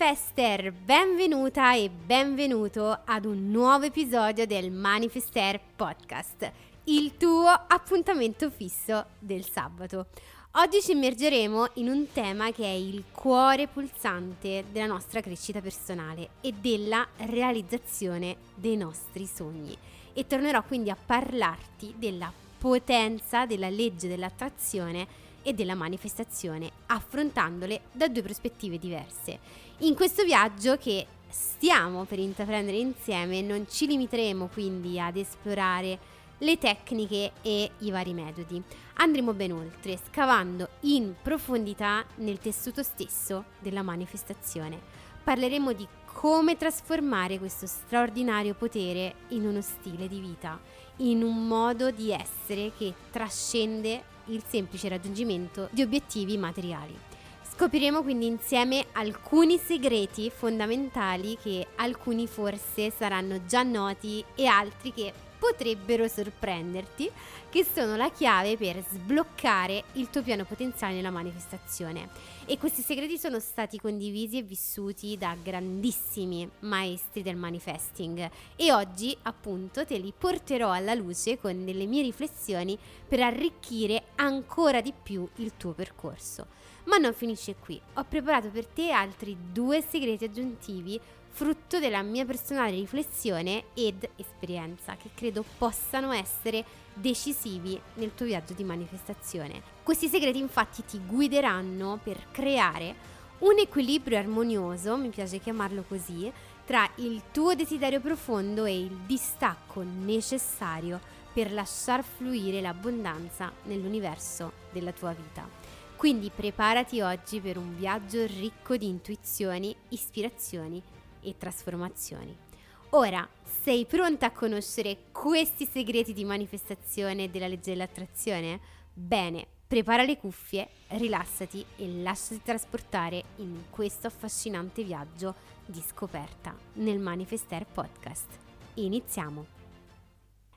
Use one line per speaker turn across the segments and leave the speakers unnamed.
Manifester, benvenuta e benvenuto ad un nuovo episodio del Manifester Podcast, il tuo appuntamento fisso del sabato. Oggi ci immergeremo in un tema che è il cuore pulsante della nostra crescita personale e della realizzazione dei nostri sogni. E tornerò quindi a parlarti della potenza della legge dell'attrazione e della manifestazione, affrontandole da due prospettive diverse. In questo viaggio che stiamo per intraprendere insieme non ci limiteremo quindi ad esplorare le tecniche e i vari metodi. Andremo ben oltre, scavando in profondità nel tessuto stesso della manifestazione. Parleremo di come trasformare questo straordinario potere in uno stile di vita, in un modo di essere che trascende il semplice raggiungimento di obiettivi materiali. Scopriremo quindi insieme alcuni segreti fondamentali che alcuni forse saranno già noti e altri che potrebbero sorprenderti, che sono la chiave per sbloccare il tuo piano potenziale nella manifestazione. E questi segreti sono stati condivisi e vissuti da grandissimi maestri del manifesting e oggi appunto te li porterò alla luce con delle mie riflessioni per arricchire ancora di più il tuo percorso. Ma non finisce qui, ho preparato per te altri due segreti aggiuntivi frutto della mia personale riflessione ed esperienza che credo possano essere decisivi nel tuo viaggio di manifestazione. Questi segreti infatti ti guideranno per creare un equilibrio armonioso, mi piace chiamarlo così, tra il tuo desiderio profondo e il distacco necessario per lasciar fluire l'abbondanza nell'universo della tua vita. Quindi preparati oggi per un viaggio ricco di intuizioni, ispirazioni e trasformazioni. Ora, sei pronta a conoscere questi segreti di manifestazione della legge dell'attrazione? Bene, prepara le cuffie, rilassati e lasciati trasportare in questo affascinante viaggio di scoperta nel Manifester Podcast. Iniziamo!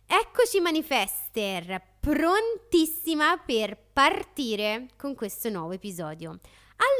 Eccoci Manifester, prontissima per partire con questo nuovo episodio.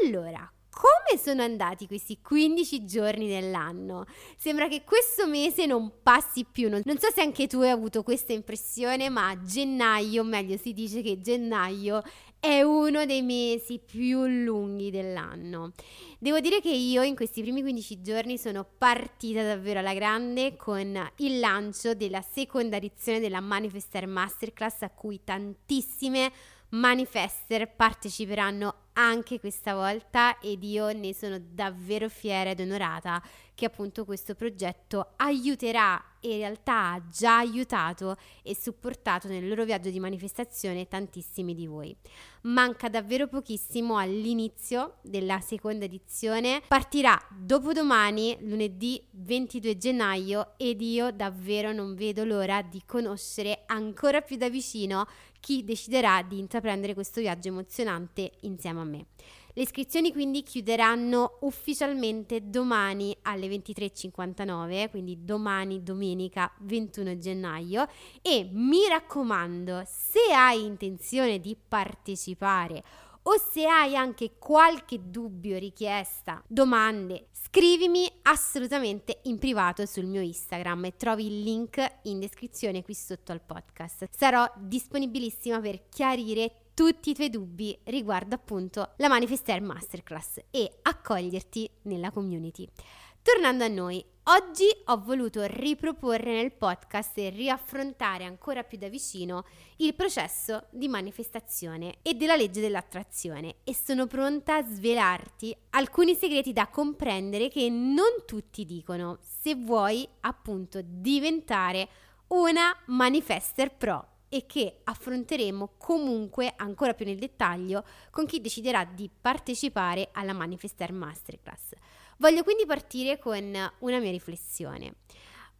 Allora, come sono andati questi 15 giorni dell'anno? Sembra che questo mese non passi più. Non, non, so se anche tu hai avuto questa impressione, ma gennaio, meglio si dice che gennaio è uno dei mesi più lunghi dell'anno. Devo dire che io in questi primi 15 giorni sono partita davvero alla grande con il lancio della seconda edizione della Manifester Masterclass a cui tantissime manifester parteciperanno anche questa volta ed io ne sono davvero fiera ed onorata che appunto questo progetto aiuterà e in realtà ha già aiutato e supportato nel loro viaggio di manifestazione tantissimi di voi. Manca davvero pochissimo all'inizio della seconda edizione, partirà dopodomani, lunedì 22 gennaio ed io davvero non vedo l'ora di conoscere ancora più da vicino chi deciderà di intraprendere questo viaggio emozionante insieme a me. Le iscrizioni quindi chiuderanno ufficialmente domani alle 23.59, quindi domani domenica 21 gennaio e mi raccomando, se hai intenzione di partecipare o se hai anche qualche dubbio, richiesta, domande, scrivimi assolutamente in privato sul mio Instagram e trovi il link in descrizione qui sotto al podcast. Sarò disponibilissima per chiarire tutti i tuoi dubbi riguardo appunto la Manifester Masterclass e accoglierti nella community. Tornando a noi, oggi ho voluto riproporre nel podcast e riaffrontare ancora più da vicino il processo di manifestazione e della legge dell'attrazione e sono pronta a svelarti alcuni segreti da comprendere che non tutti dicono se vuoi appunto diventare una manifester pro e che affronteremo comunque ancora più nel dettaglio con chi deciderà di partecipare alla Manifester Masterclass. Voglio quindi partire con una mia riflessione.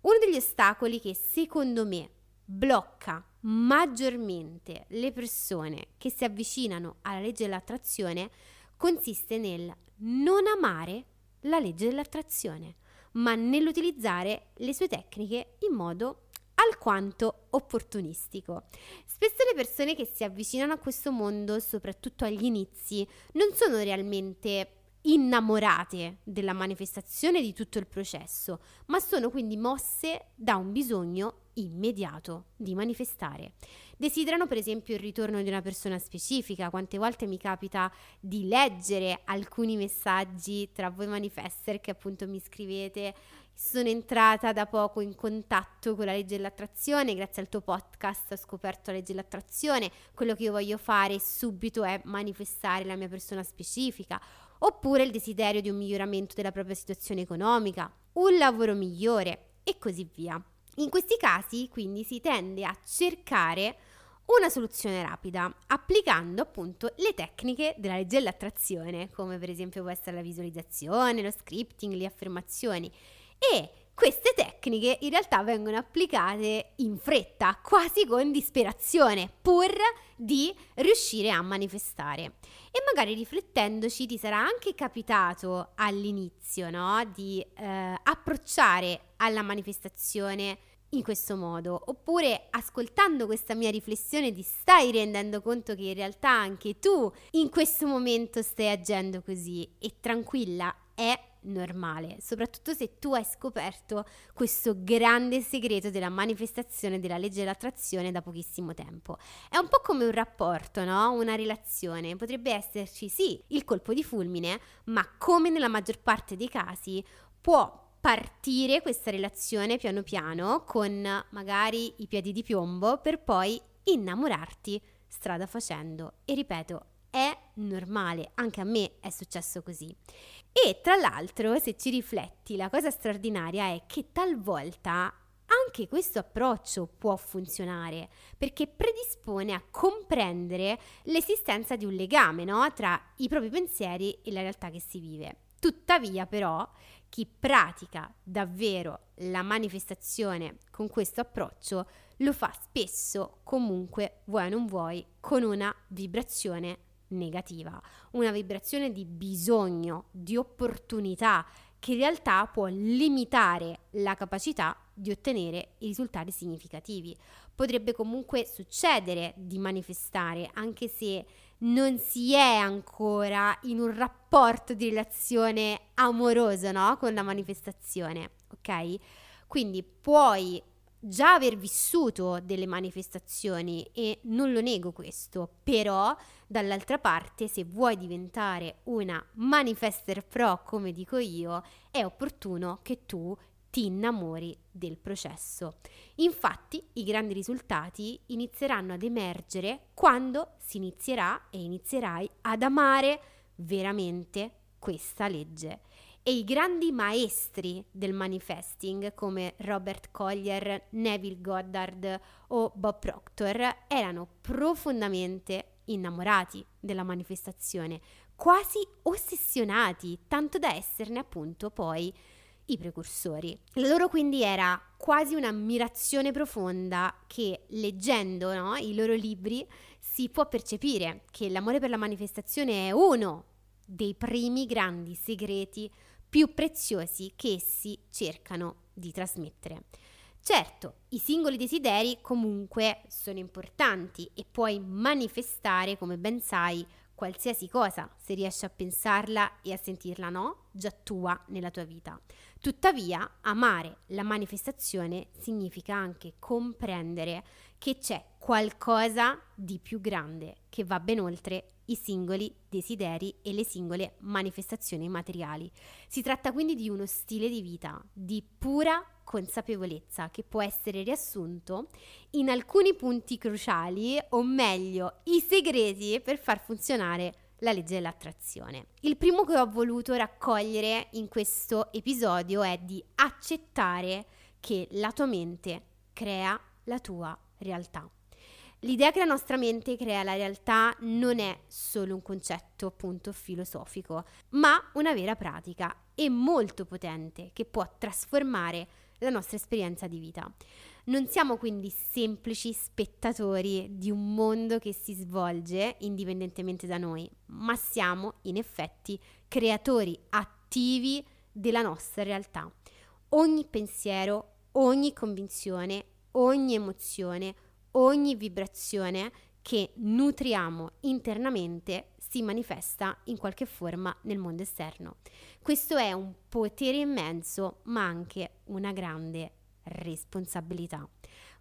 Uno degli ostacoli che secondo me blocca maggiormente le persone che si avvicinano alla legge dell'attrazione consiste nel non amare la legge dell'attrazione, ma nell'utilizzare le sue tecniche in modo alquanto opportunistico. Spesso le persone che si avvicinano a questo mondo, soprattutto agli inizi, non sono realmente innamorate della manifestazione di tutto il processo, ma sono quindi mosse da un bisogno immediato di manifestare. Desiderano per esempio il ritorno di una persona specifica, quante volte mi capita di leggere alcuni messaggi tra voi manifester che appunto mi scrivete sono entrata da poco in contatto con la legge dell'attrazione, grazie al tuo podcast ho scoperto la legge dell'attrazione, quello che io voglio fare subito è manifestare la mia persona specifica, oppure il desiderio di un miglioramento della propria situazione economica, un lavoro migliore e così via. In questi casi quindi si tende a cercare una soluzione rapida, applicando appunto le tecniche della legge dell'attrazione, come per esempio può essere la visualizzazione, lo scripting, le affermazioni. E queste tecniche in realtà vengono applicate in fretta, quasi con disperazione, pur di riuscire a manifestare. E magari riflettendoci ti sarà anche capitato all'inizio no? di eh, approcciare alla manifestazione in questo modo, oppure ascoltando questa mia riflessione ti stai rendendo conto che in realtà anche tu in questo momento stai agendo così e tranquilla è normale, soprattutto se tu hai scoperto questo grande segreto della manifestazione della legge dell'attrazione da pochissimo tempo. È un po' come un rapporto, no? Una relazione. Potrebbe esserci sì il colpo di fulmine, ma come nella maggior parte dei casi può partire questa relazione piano piano con magari i piedi di piombo per poi innamorarti strada facendo. E ripeto, è normale, anche a me è successo così. E tra l'altro, se ci rifletti, la cosa straordinaria è che talvolta anche questo approccio può funzionare perché predispone a comprendere l'esistenza di un legame no? tra i propri pensieri e la realtà che si vive. Tuttavia, però, chi pratica davvero la manifestazione con questo approccio lo fa spesso, comunque, vuoi o non vuoi, con una vibrazione negativa, una vibrazione di bisogno, di opportunità, che in realtà può limitare la capacità di ottenere risultati significativi. Potrebbe comunque succedere di manifestare, anche se non si è ancora in un rapporto di relazione amoroso, no? Con la manifestazione, ok? Quindi puoi già aver vissuto delle manifestazioni e non lo nego questo, però dall'altra parte se vuoi diventare una manifester pro come dico io, è opportuno che tu ti innamori del processo. Infatti i grandi risultati inizieranno ad emergere quando si inizierà e inizierai ad amare veramente questa legge. E i grandi maestri del manifesting come Robert Collier, Neville Goddard o Bob Proctor erano profondamente innamorati della manifestazione, quasi ossessionati, tanto da esserne appunto poi i precursori. La loro quindi era quasi un'ammirazione profonda che leggendo no, i loro libri si può percepire che l'amore per la manifestazione è uno dei primi grandi segreti più preziosi che essi cercano di trasmettere. Certo, i singoli desideri comunque sono importanti e puoi manifestare, come ben sai, qualsiasi cosa se riesci a pensarla e a sentirla no, già tua nella tua vita. Tuttavia, amare la manifestazione significa anche comprendere che c'è qualcosa di più grande che va ben oltre i singoli desideri e le singole manifestazioni materiali. Si tratta quindi di uno stile di vita di pura consapevolezza che può essere riassunto in alcuni punti cruciali, o meglio, i segreti per far funzionare la legge dell'attrazione. Il primo che ho voluto raccogliere in questo episodio è di accettare che la tua mente crea la tua realtà. L'idea che la nostra mente crea la realtà non è solo un concetto appunto filosofico, ma una vera pratica e molto potente che può trasformare la nostra esperienza di vita. Non siamo quindi semplici spettatori di un mondo che si svolge indipendentemente da noi, ma siamo in effetti creatori attivi della nostra realtà. Ogni pensiero, ogni convinzione, ogni emozione, ogni vibrazione che nutriamo internamente si manifesta in qualche forma nel mondo esterno. Questo è un potere immenso, ma anche una grande responsabilità.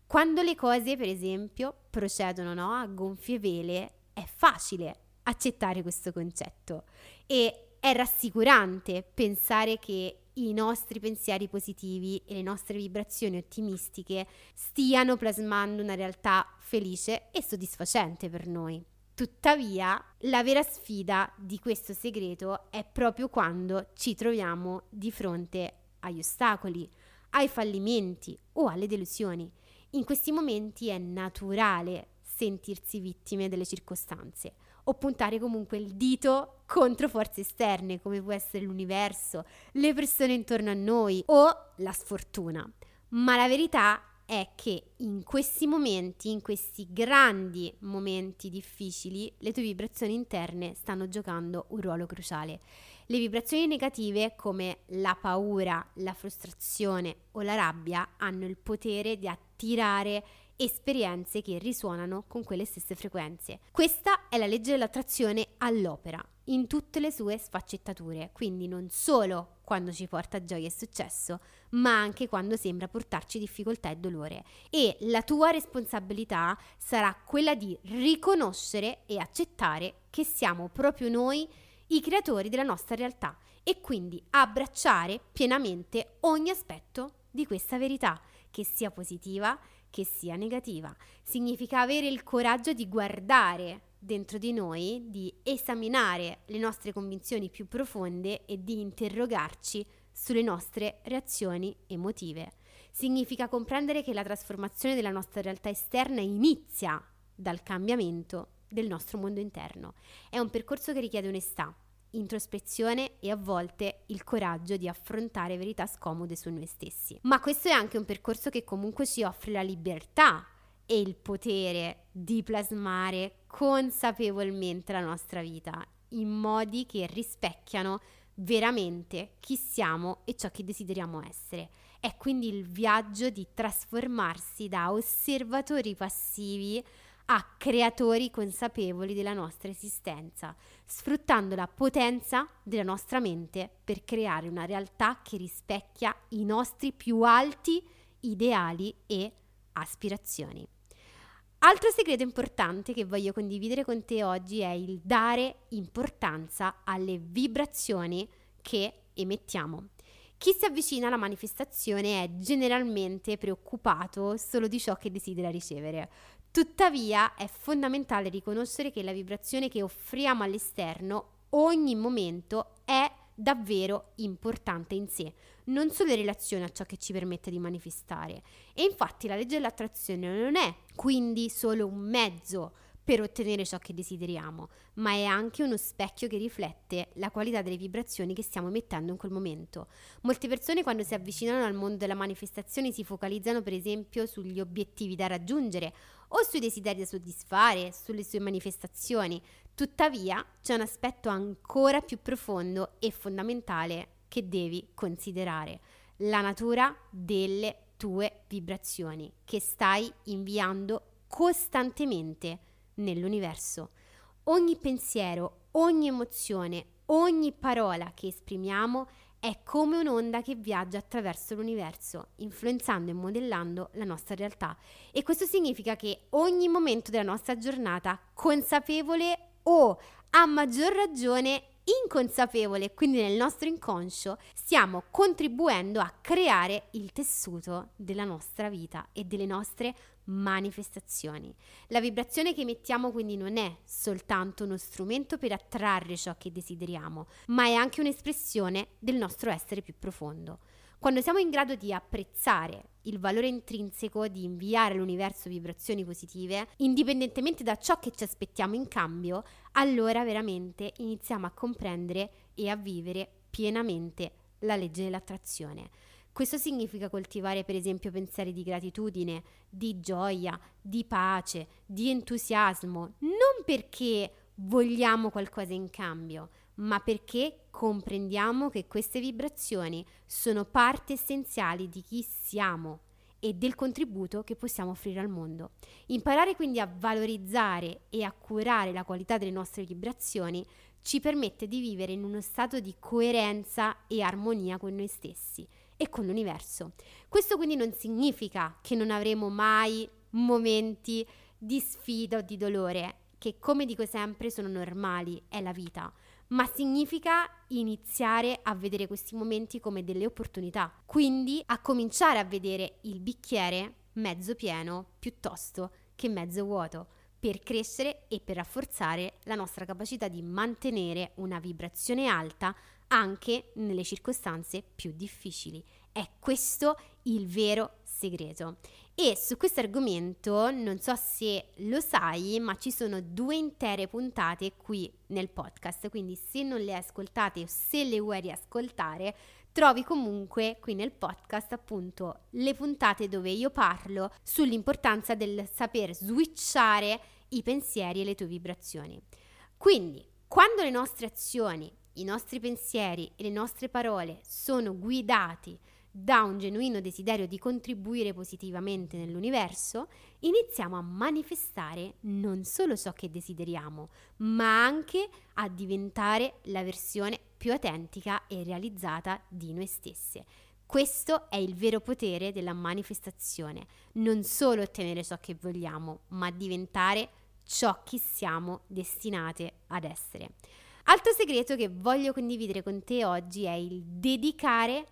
Quando le cose, per esempio, procedono no, a gonfie vele, è facile accettare questo concetto e è rassicurante pensare che i nostri pensieri positivi e le nostre vibrazioni ottimistiche stiano plasmando una realtà felice e soddisfacente per noi. Tuttavia, la vera sfida di questo segreto è proprio quando ci troviamo di fronte agli ostacoli, ai fallimenti o alle delusioni. In questi momenti è naturale sentirsi vittime delle circostanze o puntare comunque il dito contro forze esterne come può essere l'universo, le persone intorno a noi o la sfortuna. Ma la verità è che in questi momenti, in questi grandi momenti difficili, le tue vibrazioni interne stanno giocando un ruolo cruciale. Le vibrazioni negative come la paura, la frustrazione o la rabbia hanno il potere di attirare esperienze che risuonano con quelle stesse frequenze. Questa è la legge dell'attrazione all'opera, in tutte le sue sfaccettature, quindi non solo quando ci porta gioia e successo, ma anche quando sembra portarci difficoltà e dolore. E la tua responsabilità sarà quella di riconoscere e accettare che siamo proprio noi i creatori della nostra realtà e quindi abbracciare pienamente ogni aspetto di questa verità, che sia positiva, che sia negativa. Significa avere il coraggio di guardare dentro di noi, di esaminare le nostre convinzioni più profonde e di interrogarci sulle nostre reazioni emotive. Significa comprendere che la trasformazione della nostra realtà esterna inizia dal cambiamento del nostro mondo interno. È un percorso che richiede onestà, introspezione e a volte il coraggio di affrontare verità scomode su noi stessi. Ma questo è anche un percorso che comunque ci offre la libertà e il potere di plasmare consapevolmente la nostra vita in modi che rispecchiano veramente chi siamo e ciò che desideriamo essere. È quindi il viaggio di trasformarsi da osservatori passivi a creatori consapevoli della nostra esistenza, sfruttando la potenza della nostra mente per creare una realtà che rispecchia i nostri più alti ideali e aspirazioni. Altro segreto importante che voglio condividere con te oggi è il dare importanza alle vibrazioni che emettiamo. Chi si avvicina alla manifestazione è generalmente preoccupato solo di ciò che desidera ricevere. Tuttavia è fondamentale riconoscere che la vibrazione che offriamo all'esterno ogni momento è davvero importante in sé, non solo in relazione a ciò che ci permette di manifestare. E infatti la legge dell'attrazione non è quindi solo un mezzo per ottenere ciò che desideriamo, ma è anche uno specchio che riflette la qualità delle vibrazioni che stiamo emettendo in quel momento. Molte persone quando si avvicinano al mondo della manifestazione si focalizzano per esempio sugli obiettivi da raggiungere o sui desideri da soddisfare, sulle sue manifestazioni. Tuttavia c'è un aspetto ancora più profondo e fondamentale che devi considerare, la natura delle tue vibrazioni che stai inviando costantemente nell'universo. Ogni pensiero, ogni emozione, ogni parola che esprimiamo è come un'onda che viaggia attraverso l'universo, influenzando e modellando la nostra realtà. E questo significa che ogni momento della nostra giornata, consapevole o a maggior ragione inconsapevole, quindi nel nostro inconscio, stiamo contribuendo a creare il tessuto della nostra vita e delle nostre manifestazioni. La vibrazione che emettiamo quindi non è soltanto uno strumento per attrarre ciò che desideriamo, ma è anche un'espressione del nostro essere più profondo. Quando siamo in grado di apprezzare il valore intrinseco di inviare all'universo vibrazioni positive, indipendentemente da ciò che ci aspettiamo in cambio, allora veramente iniziamo a comprendere e a vivere pienamente la legge dell'attrazione. Questo significa coltivare per esempio pensieri di gratitudine, di gioia, di pace, di entusiasmo, non perché vogliamo qualcosa in cambio, ma perché comprendiamo che queste vibrazioni sono parte essenziali di chi siamo e del contributo che possiamo offrire al mondo. Imparare quindi a valorizzare e a curare la qualità delle nostre vibrazioni ci permette di vivere in uno stato di coerenza e armonia con noi stessi e con l'universo. Questo quindi non significa che non avremo mai momenti di sfida o di dolore, che come dico sempre sono normali, è la vita, ma significa iniziare a vedere questi momenti come delle opportunità, quindi a cominciare a vedere il bicchiere mezzo pieno piuttosto che mezzo vuoto per crescere e per rafforzare la nostra capacità di mantenere una vibrazione alta anche nelle circostanze più difficili. È questo il vero segreto. E su questo argomento, non so se lo sai, ma ci sono due intere puntate qui nel podcast, quindi se non le ascoltate o se le vuoi riascoltare, trovi comunque qui nel podcast appunto le puntate dove io parlo sull'importanza del saper switchare i pensieri e le tue vibrazioni. Quindi, quando le nostre azioni, i nostri pensieri e le nostre parole sono guidati da un genuino desiderio di contribuire positivamente nell'universo, iniziamo a manifestare non solo ciò che desideriamo, ma anche a diventare la versione più autentica e realizzata di noi stesse. Questo è il vero potere della manifestazione, non solo ottenere ciò che vogliamo, ma diventare ciò che siamo destinate ad essere. Altro segreto che voglio condividere con te oggi è il dedicare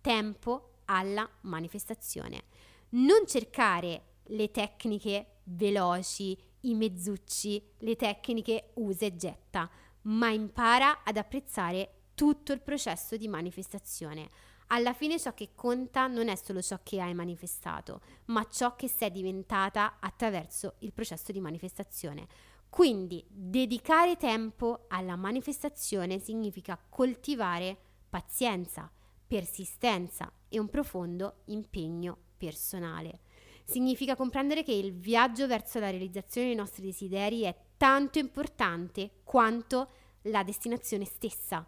tempo alla manifestazione. Non cercare le tecniche veloci, i mezzucci, le tecniche usa e getta, ma impara ad apprezzare tutto il processo di manifestazione. Alla fine ciò che conta non è solo ciò che hai manifestato, ma ciò che sei diventata attraverso il processo di manifestazione. Quindi dedicare tempo alla manifestazione significa coltivare pazienza, persistenza e un profondo impegno personale. Significa comprendere che il viaggio verso la realizzazione dei nostri desideri è tanto importante quanto la destinazione stessa.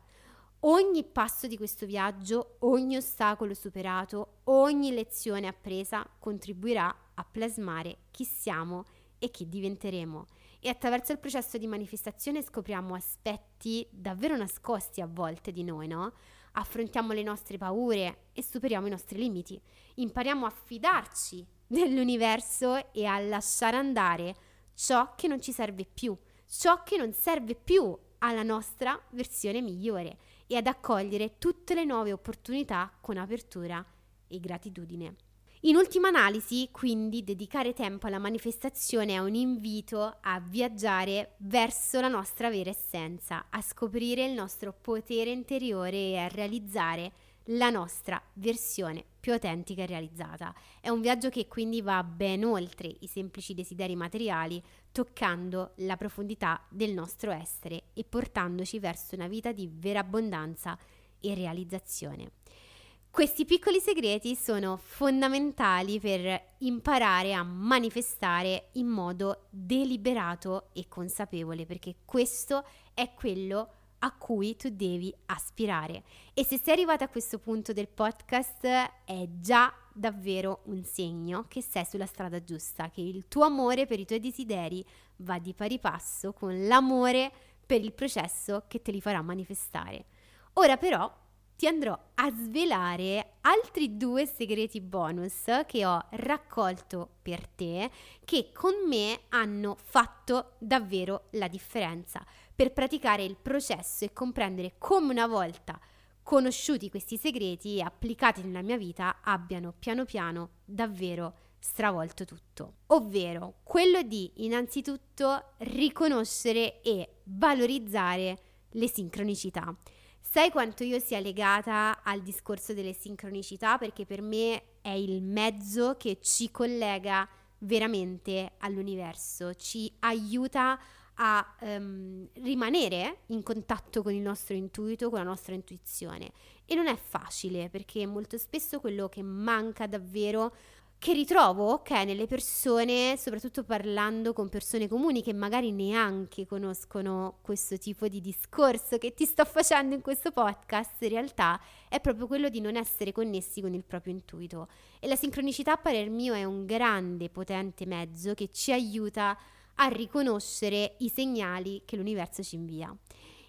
Ogni passo di questo viaggio, ogni ostacolo superato, ogni lezione appresa contribuirà a plasmare chi siamo e chi diventeremo. E attraverso il processo di manifestazione scopriamo aspetti davvero nascosti a volte di noi, no? affrontiamo le nostre paure e superiamo i nostri limiti. Impariamo a fidarci dell'universo e a lasciare andare ciò che non ci serve più, ciò che non serve più alla nostra versione migliore e ad accogliere tutte le nuove opportunità con apertura e gratitudine. In ultima analisi, quindi, dedicare tempo alla manifestazione è un invito a viaggiare verso la nostra vera essenza, a scoprire il nostro potere interiore e a realizzare la nostra versione più autentica e realizzata. È un viaggio che quindi va ben oltre i semplici desideri materiali, toccando la profondità del nostro essere e portandoci verso una vita di vera abbondanza e realizzazione. Questi piccoli segreti sono fondamentali per imparare a manifestare in modo deliberato e consapevole, perché questo è quello a cui tu devi aspirare. E se sei arrivata a questo punto del podcast è già davvero un segno che sei sulla strada giusta, che il tuo amore per i tuoi desideri va di pari passo con l'amore per il processo che te li farà manifestare. Ora però ti andrò a svelare altri due segreti bonus che ho raccolto per te che con me hanno fatto davvero la differenza per praticare il processo e comprendere come una volta conosciuti questi segreti e applicati nella mia vita abbiano piano piano davvero stravolto tutto. Ovvero quello di innanzitutto riconoscere e valorizzare le sincronicità. Sai quanto io sia legata al discorso delle sincronicità perché per me è il mezzo che ci collega veramente all'universo, ci aiuta a um, rimanere in contatto con il nostro intuito, con la nostra intuizione. E non è facile perché molto spesso quello che manca davvero che ritrovo, ok, nelle persone, soprattutto parlando con persone comuni che magari neanche conoscono questo tipo di discorso che ti sto facendo in questo podcast, in realtà è proprio quello di non essere connessi con il proprio intuito. E la sincronicità, a parer mio, è un grande, potente mezzo che ci aiuta a riconoscere i segnali che l'universo ci invia.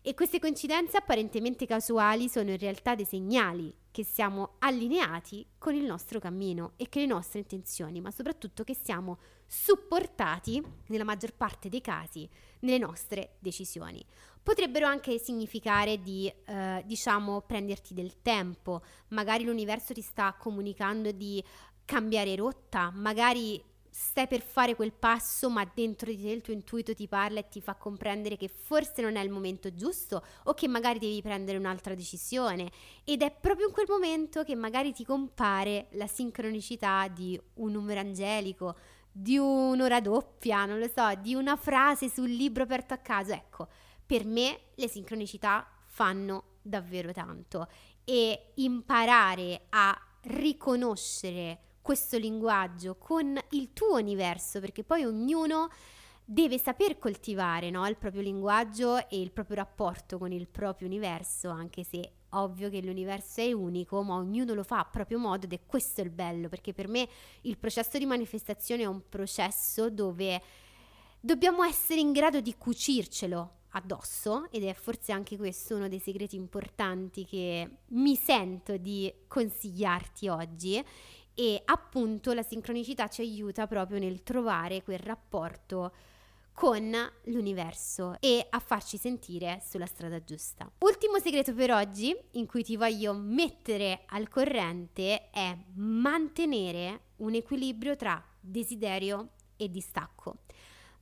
E queste coincidenze apparentemente casuali sono in realtà dei segnali che siamo allineati con il nostro cammino e che le nostre intenzioni, ma soprattutto che siamo supportati, nella maggior parte dei casi, nelle nostre decisioni. Potrebbero anche significare di, eh, diciamo, prenderti del tempo, magari l'universo ti sta comunicando di cambiare rotta, magari stai per fare quel passo, ma dentro di te il tuo intuito ti parla e ti fa comprendere che forse non è il momento giusto o che magari devi prendere un'altra decisione. Ed è proprio in quel momento che magari ti compare la sincronicità di un numero angelico, di un'ora doppia, non lo so, di una frase sul libro aperto a caso. Ecco, per me le sincronicità fanno davvero tanto e imparare a riconoscere questo linguaggio con il tuo universo, perché poi ognuno deve saper coltivare no? il proprio linguaggio e il proprio rapporto con il proprio universo, anche se ovvio che l'universo è unico, ma ognuno lo fa a proprio modo ed è questo il bello, perché per me il processo di manifestazione è un processo dove dobbiamo essere in grado di cucircelo addosso ed è forse anche questo uno dei segreti importanti che mi sento di consigliarti oggi e appunto la sincronicità ci aiuta proprio nel trovare quel rapporto con l'universo e a farci sentire sulla strada giusta. Ultimo segreto per oggi in cui ti voglio mettere al corrente è mantenere un equilibrio tra desiderio e distacco.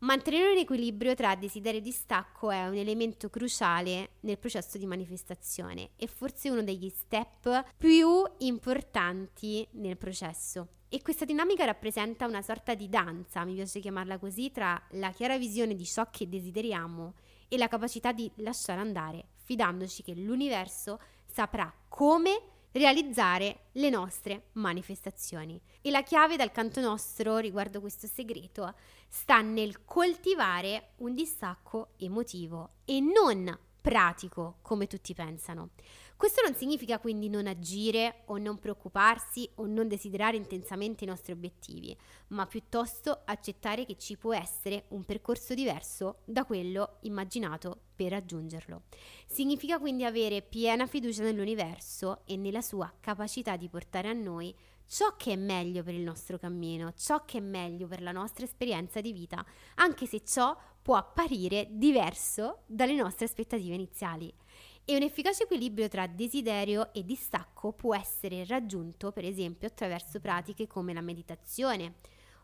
Mantenere un equilibrio tra desiderio e distacco è un elemento cruciale nel processo di manifestazione e forse uno degli step più importanti nel processo. E questa dinamica rappresenta una sorta di danza, mi piace chiamarla così, tra la chiara visione di ciò che desideriamo e la capacità di lasciare andare, fidandoci che l'universo saprà come realizzare le nostre manifestazioni. E la chiave dal canto nostro riguardo questo segreto sta nel coltivare un distacco emotivo e non pratico come tutti pensano. Questo non significa quindi non agire o non preoccuparsi o non desiderare intensamente i nostri obiettivi, ma piuttosto accettare che ci può essere un percorso diverso da quello immaginato per raggiungerlo. Significa quindi avere piena fiducia nell'universo e nella sua capacità di portare a noi ciò che è meglio per il nostro cammino, ciò che è meglio per la nostra esperienza di vita, anche se ciò può apparire diverso dalle nostre aspettative iniziali. E un efficace equilibrio tra desiderio e distacco può essere raggiunto, per esempio, attraverso pratiche come la meditazione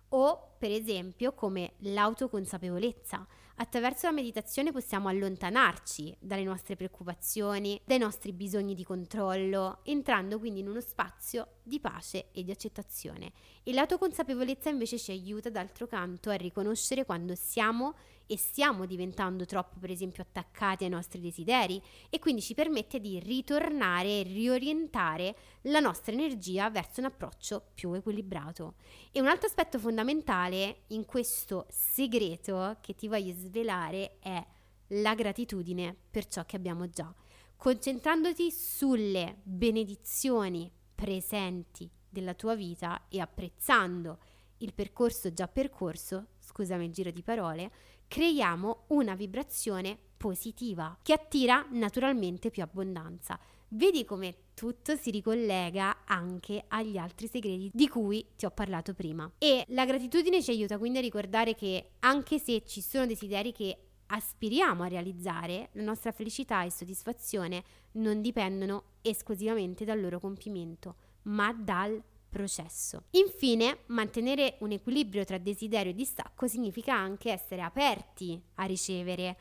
o, per esempio, come l'autoconsapevolezza. Attraverso la meditazione possiamo allontanarci dalle nostre preoccupazioni, dai nostri bisogni di controllo, entrando quindi in uno spazio di pace e di accettazione. E l'autoconsapevolezza invece ci aiuta d'altro canto a riconoscere quando siamo e stiamo diventando troppo per esempio attaccati ai nostri desideri e quindi ci permette di ritornare e riorientare la nostra energia verso un approccio più equilibrato. E un altro aspetto fondamentale in questo segreto che ti voglio svelare è la gratitudine per ciò che abbiamo già, concentrandoti sulle benedizioni presenti della tua vita e apprezzando il percorso già percorso, scusami il giro di parole, creiamo una vibrazione positiva che attira naturalmente più abbondanza. Vedi come tutto si ricollega anche agli altri segreti di cui ti ho parlato prima. E la gratitudine ci aiuta quindi a ricordare che anche se ci sono desideri che aspiriamo a realizzare, la nostra felicità e soddisfazione non dipendono esclusivamente dal loro compimento, ma dal processo. Infine, mantenere un equilibrio tra desiderio e distacco significa anche essere aperti a ricevere.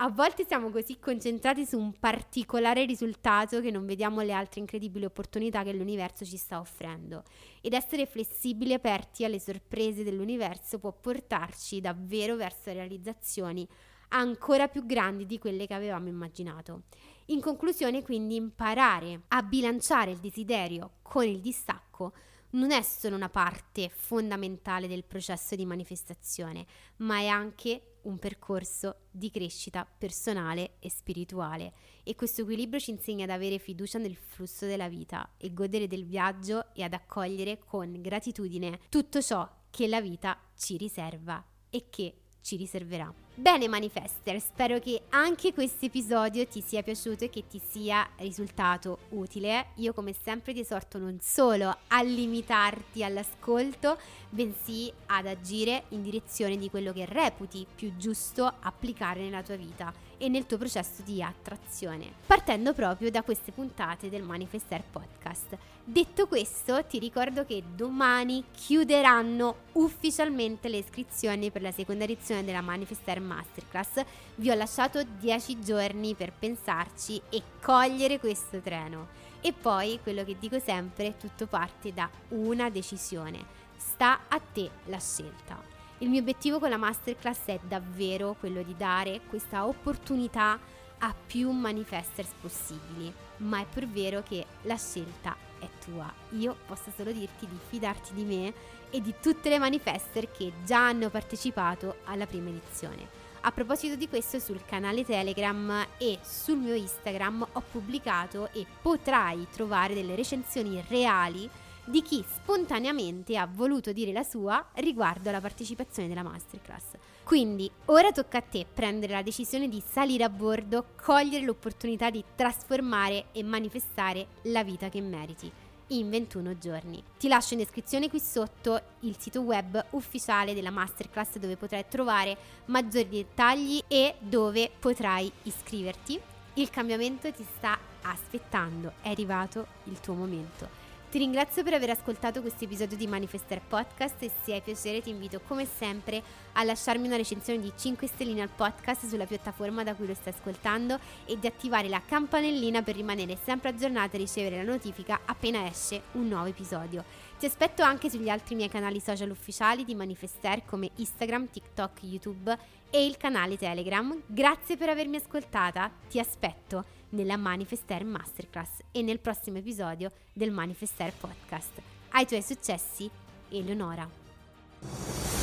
A volte siamo così concentrati su un particolare risultato che non vediamo le altre incredibili opportunità che l'universo ci sta offrendo. Ed essere flessibili e aperti alle sorprese dell'universo può portarci davvero verso realizzazioni ancora più grandi di quelle che avevamo immaginato. In conclusione, quindi, imparare a bilanciare il desiderio con il distacco non è solo una parte fondamentale del processo di manifestazione, ma è anche un percorso di crescita personale e spirituale e questo equilibrio ci insegna ad avere fiducia nel flusso della vita e godere del viaggio e ad accogliere con gratitudine tutto ciò che la vita ci riserva e che ci riserverà. Bene Manifester, spero che anche questo episodio ti sia piaciuto e che ti sia risultato utile. Io come sempre ti esorto non solo a limitarti all'ascolto, bensì ad agire in direzione di quello che reputi più giusto applicare nella tua vita e nel tuo processo di attrazione, partendo proprio da queste puntate del Manifester Podcast. Detto questo, ti ricordo che domani chiuderanno ufficialmente le iscrizioni per la seconda edizione della Manifester Masterclass. Vi ho lasciato 10 giorni per pensarci e cogliere questo treno. E poi, quello che dico sempre, tutto parte da una decisione. Sta a te la scelta. Il mio obiettivo con la masterclass è davvero quello di dare questa opportunità a più manifesters possibili, ma è pur vero che la scelta è tua. Io posso solo dirti di fidarti di me e di tutte le manifester che già hanno partecipato alla prima edizione. A proposito di questo, sul canale Telegram e sul mio Instagram ho pubblicato e potrai trovare delle recensioni reali di chi spontaneamente ha voluto dire la sua riguardo alla partecipazione della masterclass. Quindi ora tocca a te prendere la decisione di salire a bordo, cogliere l'opportunità di trasformare e manifestare la vita che meriti in 21 giorni. Ti lascio in descrizione qui sotto il sito web ufficiale della masterclass dove potrai trovare maggiori dettagli e dove potrai iscriverti. Il cambiamento ti sta aspettando, è arrivato il tuo momento. Ti ringrazio per aver ascoltato questo episodio di Manifester Podcast e se hai piacere ti invito come sempre a lasciarmi una recensione di 5 stelline al podcast sulla piattaforma da cui lo stai ascoltando e di attivare la campanellina per rimanere sempre aggiornata e ricevere la notifica appena esce un nuovo episodio. Ti aspetto anche sugli altri miei canali social ufficiali di Manifester come Instagram, TikTok, YouTube e il canale Telegram. Grazie per avermi ascoltata, ti aspetto nella Manifester Masterclass e nel prossimo episodio del Manifester Podcast. Ai tuoi successi, Eleonora.